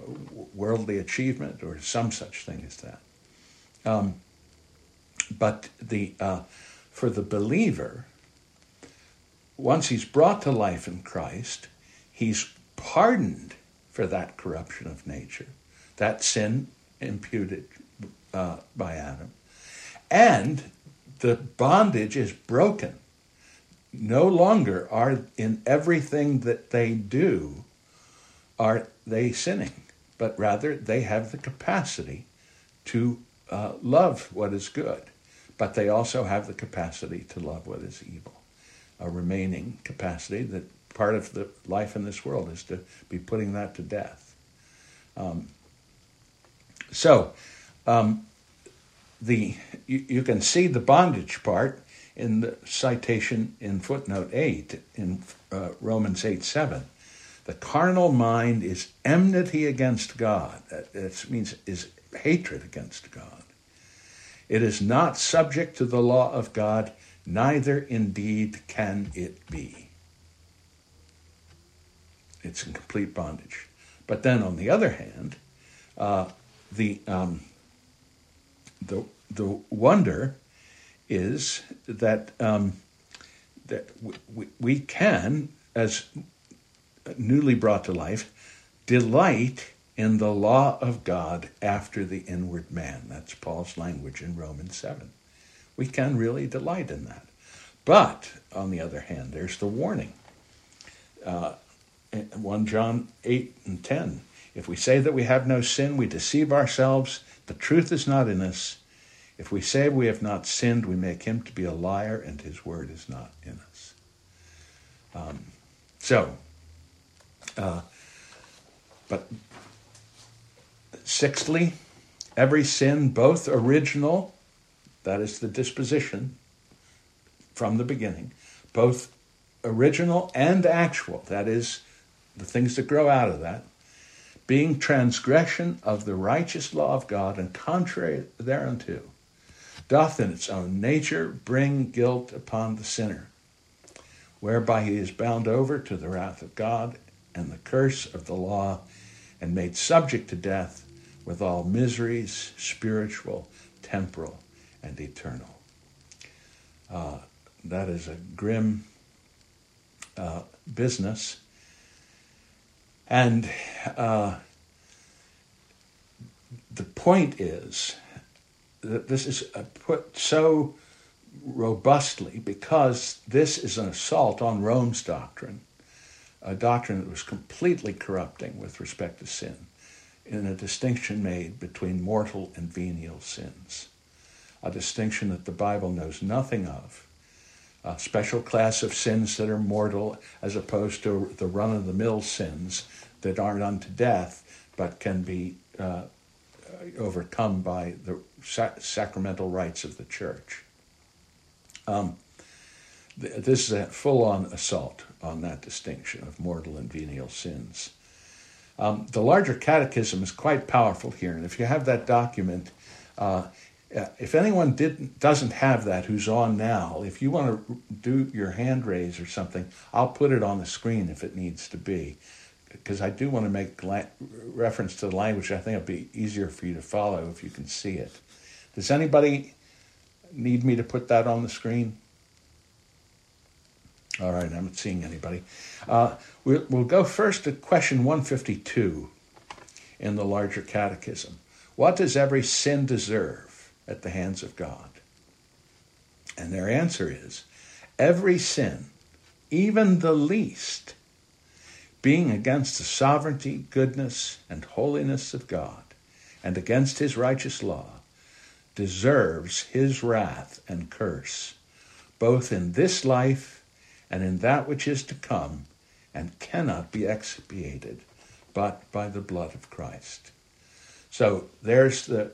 Speaker 1: worldly achievement or some such thing as that. Um, but the uh, for the believer, once he's brought to life in Christ, he's pardoned for that corruption of nature, that sin imputed uh, by Adam, and the bondage is broken. No longer are in everything that they do are they sinning, but rather they have the capacity to uh, love what is good, but they also have the capacity to love what is evil. A remaining capacity that part of the life in this world is to be putting that to death. Um, so, um, the you, you can see the bondage part in the citation in footnote 8 in uh, Romans 8 7. The carnal mind is enmity against God. That means is hatred against God. It is not subject to the law of God, neither indeed can it be. It's in complete bondage. But then, on the other hand, uh, the um, the the wonder is that um, that we, we can, as newly brought to life, delight in the law of God after the inward man. That's Paul's language in Romans 7. We can really delight in that. But, on the other hand, there's the warning. Uh, 1 John 8 and 10. If we say that we have no sin, we deceive ourselves. The truth is not in us. If we say we have not sinned, we make him to be a liar, and his word is not in us. Um, so, uh, but sixthly, every sin, both original, that is the disposition from the beginning, both original and actual, that is the things that grow out of that, being transgression of the righteous law of God and contrary thereunto, doth in its own nature bring guilt upon the sinner, whereby he is bound over to the wrath of God and the curse of the law, and made subject to death with all miseries, spiritual, temporal, and eternal. Uh, that is a grim uh, business. And uh, the point is that this is put so robustly because this is an assault on Rome's doctrine, a doctrine that was completely corrupting with respect to sin, in a distinction made between mortal and venial sins, a distinction that the Bible knows nothing of. A special class of sins that are mortal, as opposed to the run of the mill sins that aren't unto death, but can be uh, overcome by the sacramental rites of the church. Um, th- this is a full on assault on that distinction of mortal and venial sins. Um, the larger catechism is quite powerful here, and if you have that document, uh, if anyone didn't doesn't have that who's on now, if you want to do your hand raise or something, I'll put it on the screen if it needs to be because I do want to make la- reference to the language. I think it'll be easier for you to follow if you can see it. Does anybody need me to put that on the screen? All right, I'm not seeing anybody. Uh, we'll, we'll go first to question 152 in the larger catechism. What does every sin deserve at the hands of God? And their answer is every sin, even the least, being against the sovereignty, goodness, and holiness of God, and against his righteous law, deserves his wrath and curse, both in this life and in that which is to come, and cannot be expiated but by the blood of Christ. So there's the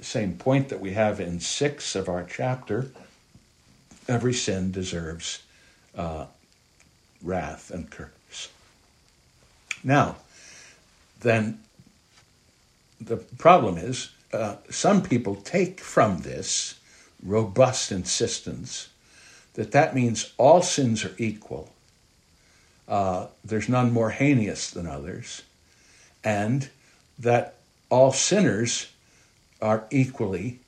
Speaker 1: same point that we have in six of our chapter. Every sin deserves uh, wrath and curse. Now, then the problem is uh, some people take from this robust insistence that that means all sins are equal. Uh, there's none more heinous than others, and that all sinners are equally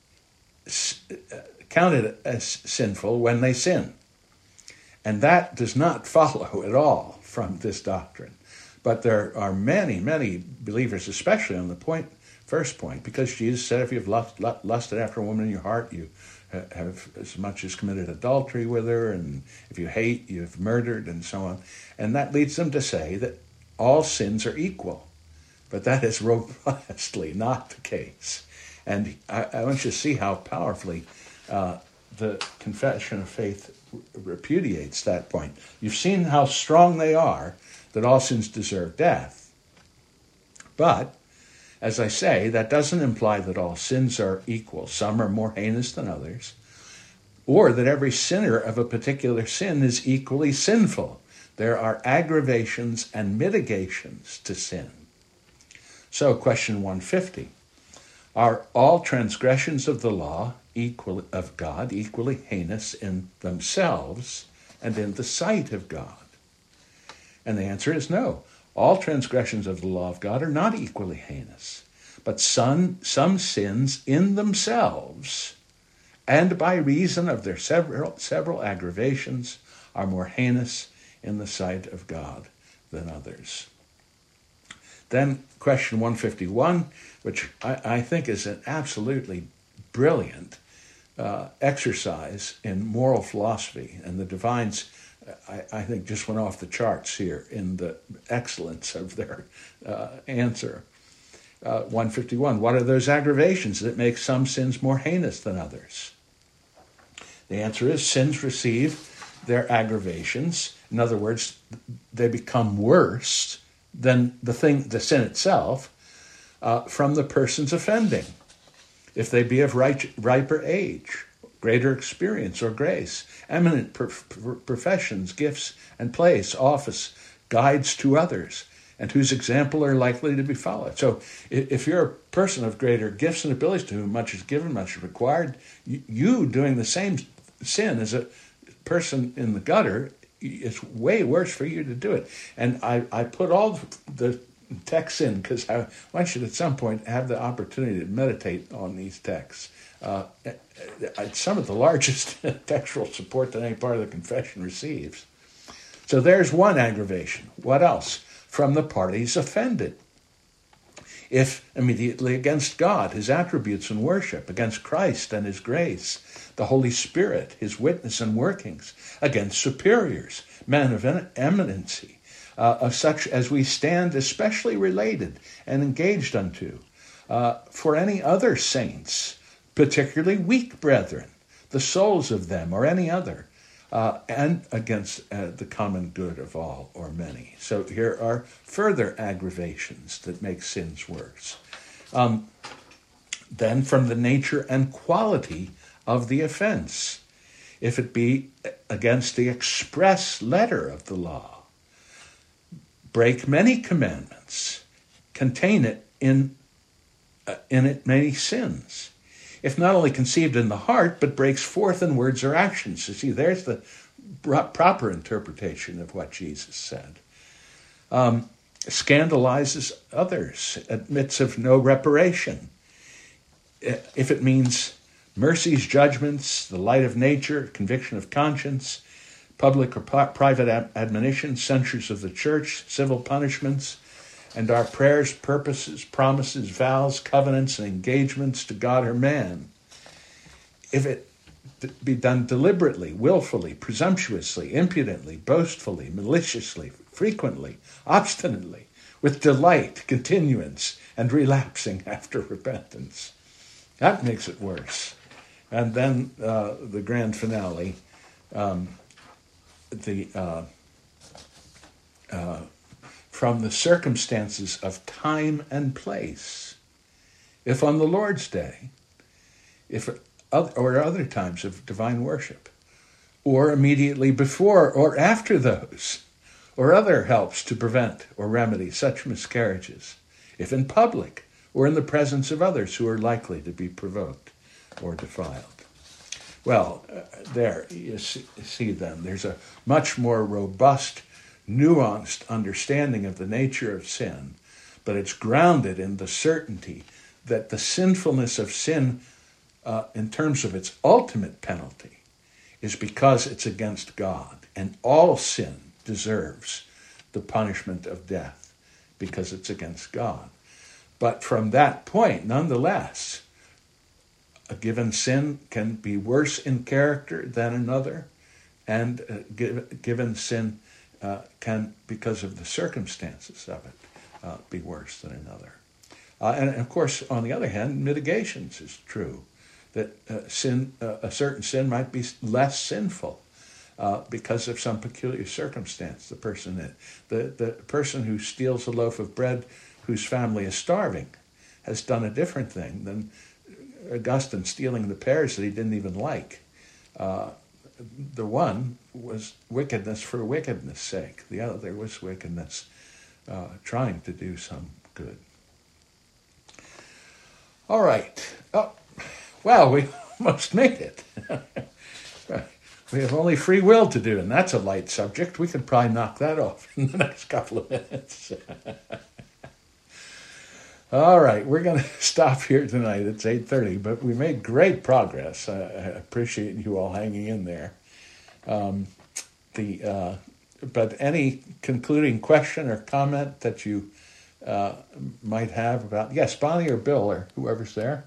Speaker 1: uh, counted as sinful when they sin. And that does not follow at all from this doctrine. But there are many, many believers, especially on the point, first point, because Jesus said, if you've lust, lusted after a woman in your heart, you have as much as committed adultery with her, and if you hate, you've murdered, and so on. And that leads them to say that all sins are equal. But that is (laughs) robustly not the case. And I, I want you to see how powerfully uh, the confession of faith repudiates that point. You've seen how strong they are that all sins deserve death. But, as I say, that doesn't imply that all sins are equal. Some are more heinous than others, or that every sinner of a particular sin is equally sinful. There are aggravations and mitigations to sin. So, question 150 Are all transgressions of the law equal, of God equally heinous in themselves and in the sight of God? And the answer is no. All transgressions of the law of God are not equally heinous, but some, some sins in themselves, and by reason of their several, several aggravations, are more heinous in the sight of God than others. Then, question 151, which I, I think is an absolutely brilliant uh, exercise in moral philosophy, and the divines I, I, think just went off the charts here in the excellence of their uh, answer. Uh, 151. What are those aggravations that make some sins more heinous than others? The answer is sins receive their aggravations. In other words, they become worse than the thing, the sin itself, uh, from the person's offending, if they be of right, riper age greater experience or grace, eminent professions, gifts and place, office, guides to others, and whose example are likely to be followed. So, if you're a person of greater gifts and abilities to whom much is given, much is required, you doing the same sin as a person in the gutter, it's way worse for you to do it. And I, I put all the texts in because I want you at some point have the opportunity to meditate on these texts. Uh, some of the largest (laughs) textual support that any part of the confession receives. So there's one aggravation. What else? From the parties offended. If immediately against God, his attributes and worship, against Christ and his grace, the Holy Spirit, his witness and workings, against superiors, men of eminency, uh, of such as we stand especially related and engaged unto, uh, for any other saints, particularly weak brethren, the souls of them, or any other, uh, and against uh, the common good of all or many. So here are further aggravations that make sins worse. Um, then, from the nature and quality of the offense, if it be against the express letter of the law, break many commandments, contain it in, uh, in it many sins if not only conceived in the heart, but breaks forth in words or actions. You see, there's the proper interpretation of what Jesus said. Um, scandalizes others, admits of no reparation. If it means mercies, judgments, the light of nature, conviction of conscience, public or private admonition, censures of the church, civil punishments, and our prayers, purposes, promises, vows, covenants, and engagements to God or man, if it be done deliberately, willfully, presumptuously, impudently, boastfully, maliciously, frequently, obstinately, with delight, continuance, and relapsing (laughs) after repentance. That makes it worse. And then uh, the grand finale, um, the uh, uh, from the circumstances of time and place. If on the Lord's Day, if or other times of divine worship, or immediately before or after those, or other helps to prevent or remedy such miscarriages, if in public or in the presence of others who are likely to be provoked or defiled. Well, uh, there you see, see then, there's a much more robust nuanced understanding of the nature of sin, but it's grounded in the certainty that the sinfulness of sin, uh, in terms of its ultimate penalty, is because it's against God. And all sin deserves the punishment of death because it's against God. But from that point, nonetheless, a given sin can be worse in character than another, and a given sin uh, can, because of the circumstances of it, uh, be worse than another. Uh, and, of course, on the other hand, mitigations is true. That uh, sin, uh, a certain sin might be less sinful uh, because of some peculiar circumstance. The person, the the person who steals a loaf of bread, whose family is starving, has done a different thing than Augustine stealing the pears that he didn't even like the one was wickedness for wickedness' sake. The other was wickedness uh, trying to do some good. All right. Oh, well, we (laughs) almost made it. (laughs) we have only free will to do, and that's a light subject. We could probably knock that off (laughs) in the next couple of minutes. All right, we're going (laughs) to stop here tonight. It's 8.30, but we made great progress. I appreciate you all hanging in there. Um, the, uh, but any concluding question or comment that you uh, might have about, yes, Bonnie or Bill or whoever's there?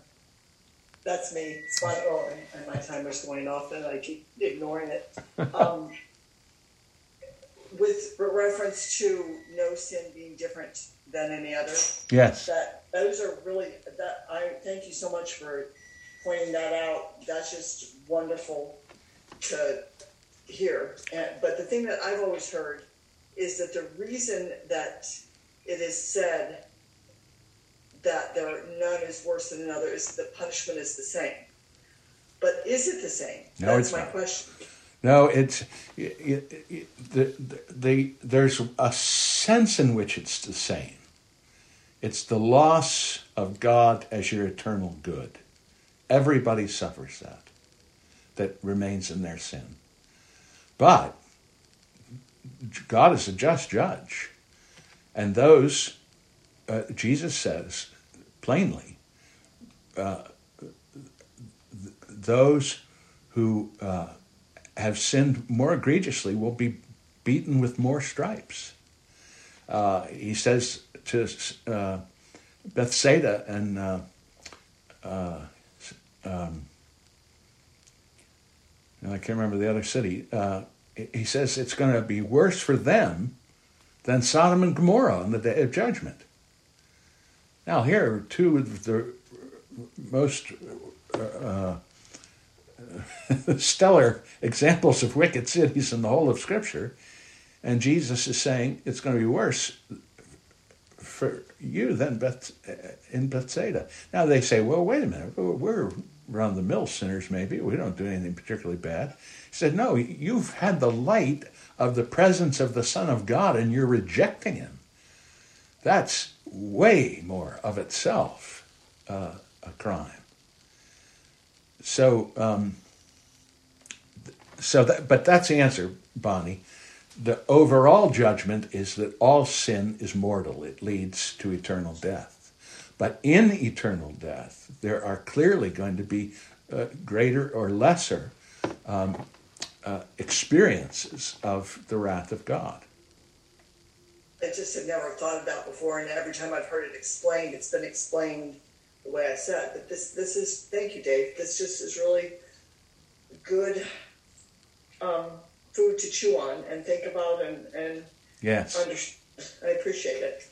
Speaker 4: That's me. It's my, oh, and my timer's going off and I keep ignoring it. Um, (laughs) with reference to no sin being different than any other.
Speaker 1: Yes.
Speaker 4: That those are really that I thank you so much for pointing that out. That's just wonderful to hear. And, but the thing that I've always heard is that the reason that it is said that there are none is worse than another is the punishment is the same. But is it the same?
Speaker 1: No,
Speaker 4: That's
Speaker 1: it's
Speaker 4: my
Speaker 1: not.
Speaker 4: question.
Speaker 1: No, it's it, it, the, the, there's a sense in which it's the same. It's the loss of God as your eternal good. Everybody suffers that, that remains in their sin. But God is a just judge. And those, uh, Jesus says plainly, uh, th- those who uh, have sinned more egregiously will be beaten with more stripes. Uh, he says to uh, Bethsaida and uh, uh, um, I can't remember the other city. Uh, he says it's going to be worse for them than Sodom and Gomorrah on the day of judgment. Now, here are two of the most uh, stellar examples of wicked cities in the whole of Scripture, and Jesus is saying it's going to be worse for you than Beth, in Bethsaida. Now they say, well, wait a minute, we're run the mill sinners, maybe. We don't do anything particularly bad. He said, No, you've had the light of the presence of the Son of God and you're rejecting him. That's way more of itself uh, a crime. So, um, so that, but that's the answer, Bonnie. The overall judgment is that all sin is mortal. It leads to eternal death. But in eternal death, there are clearly going to be uh, greater or lesser um, uh, experiences of the wrath of God.
Speaker 4: I just had never thought about before, and every time I've heard it explained, it's been explained the way I said. But this, this is, thank you, Dave. This just is really good um, food to chew on and think about, and and
Speaker 1: yes,
Speaker 4: under, I appreciate it.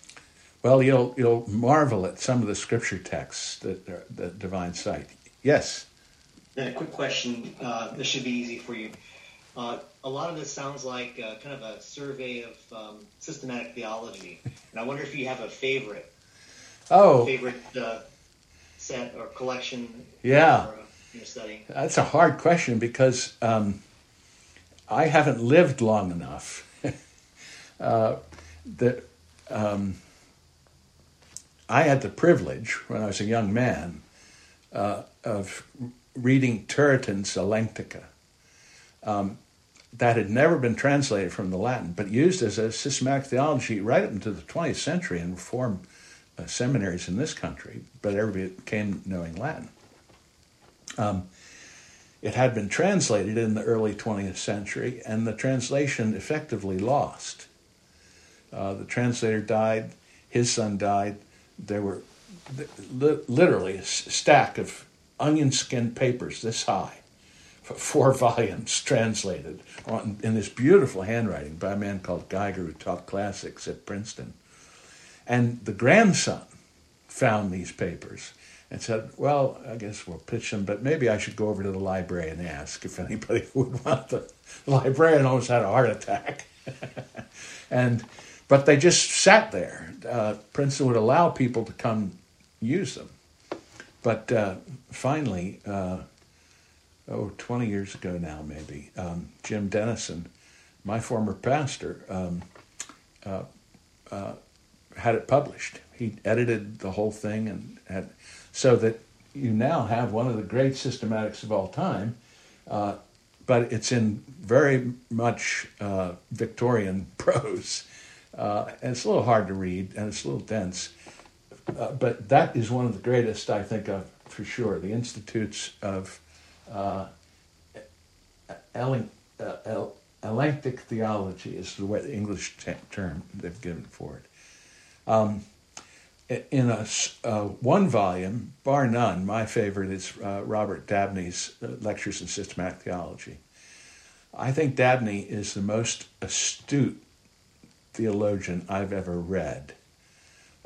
Speaker 1: Well, you'll you'll marvel at some of the scripture texts that are, that divine sight. Yes.
Speaker 2: Then a quick question. Uh, this should be easy for you. Uh, a lot of this sounds like uh, kind of a survey of um, systematic theology, and I wonder if you have a favorite.
Speaker 1: Oh.
Speaker 2: Favorite uh, set or collection.
Speaker 1: Yeah.
Speaker 2: For, uh, your study.
Speaker 1: That's a hard question because um, I haven't lived long enough. (laughs) Uh, that. Um, I had the privilege when I was a young man uh, of reading Turretin's Elenctica. Um, that had never been translated from the Latin, but used as a systematic theology right up into the 20th century in reform uh, seminaries in this country, but everybody came knowing Latin. Um, it had been translated in the early 20th century, and the translation effectively lost. Uh, the translator died, his son died, there were literally a stack of onion skin papers this high, four (laughs) volumes translated in this beautiful handwriting by a man called Giger who taught classics at Princeton. And the grandson found these papers and said, Well, I guess we'll pitch them, but maybe I should go over to the library and ask if anybody (laughs) would want them. The librarian almost had a heart attack. (laughs) and but they just sat there. Uh, Princeton would allow people to come use them. But uh, finally, uh, oh, 20 years ago now, maybe, um, Jim Dennison, my former pastor, um, uh, uh, had it published. He edited the whole thing and had so that you now have one of the great systematics of all time, uh, but it's in very much Victorian (laughs) prose. Uh, and it's a little hard to read and it's a little dense. Uh, but that is one of the greatest, I think, of for sure. The Institutes of uh, Elen- uh, Theology is the, the English t- term they've given for it. Um, in a uh, one volume, bar none, my favorite is uh, Robert Dabney's uh, Lectures in Systematic Theology. I think Dabney is the most astute theologian I've ever read.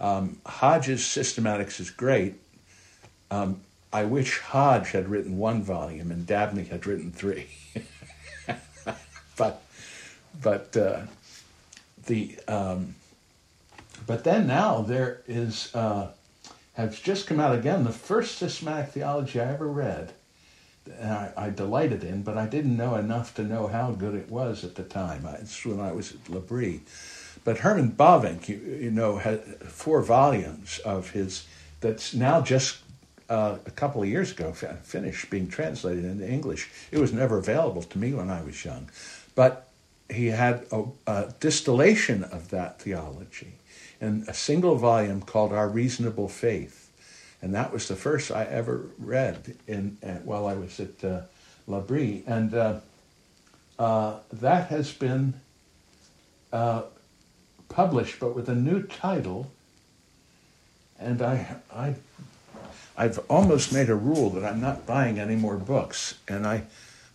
Speaker 1: Um, Hodge's systematics is great. Um, I wish Hodge had written one volume and Dabney had written three. (laughs) but but uh, the um, but then now there is uh, has just come out again the first systematic theology I ever read. I, I, delighted in, but I didn't know enough to know how good it was at the time. It's when I was at L'Abri But Herman Bavinck, you, you know, had four volumes of his that's now just uh, a couple of years ago finished being translated into English. It was never available to me when I was young, but he had a, a distillation of that theology in a single volume called Our Reasonable Faith, and that was the first I ever read in uh, while I was at uh, L'Abri, and uh, uh, that has been uh, published, but with a new title. And I, I, I've almost made a rule that I'm not buying any more books, and I,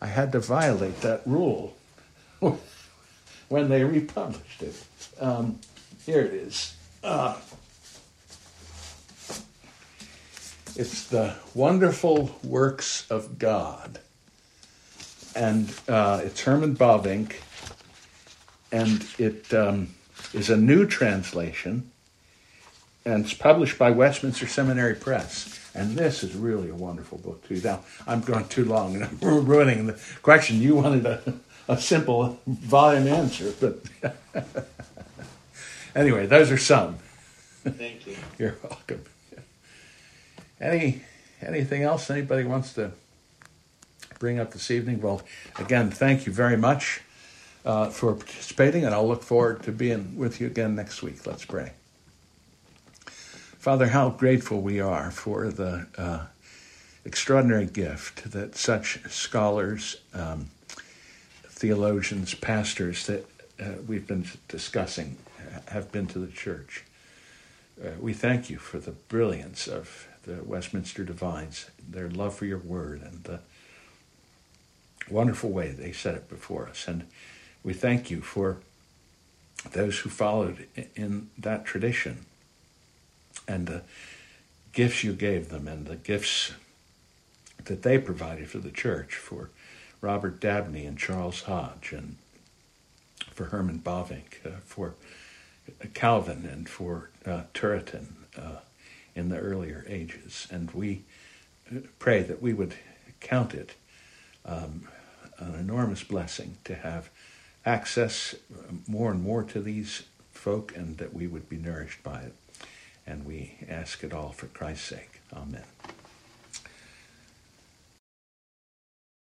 Speaker 1: I had to violate that rule (laughs) when they republished it. Um, here it is. Uh, it's the wonderful works of God, and uh, it's Herman Bavinck, and it um, is a new translation, and it's published by Westminster Seminary Press. And this is really a wonderful book too. Now I'm going too long and (laughs) I'm ruining the question. You wanted a, a simple volume answer, but (laughs) anyway, those are some.
Speaker 2: Thank you. (laughs)
Speaker 1: You're welcome. Any anything else anybody wants to bring up this evening? Well, again, thank you very much uh, for participating, and I'll look forward to being with you again next week. Let's pray. Father, how grateful we are for the uh, extraordinary gift that such scholars, um, theologians, pastors that uh, we've been discussing have been to the church. Uh, we thank you for the brilliance of the Westminster Divines, their love for your word, and the wonderful way they set it before us. And we thank you for those who followed in that tradition and the gifts you gave them and the gifts that they provided for the church for Robert Dabney and Charles Hodge and for Herman Bavinck, uh, for Calvin and for uh, Turretin uh, in the earlier ages. And we uh, pray that we would count it um, an enormous blessing to have access uh, more and more to these folk and that we would be nourished by it. And we ask it all for Christ's sake. Amen.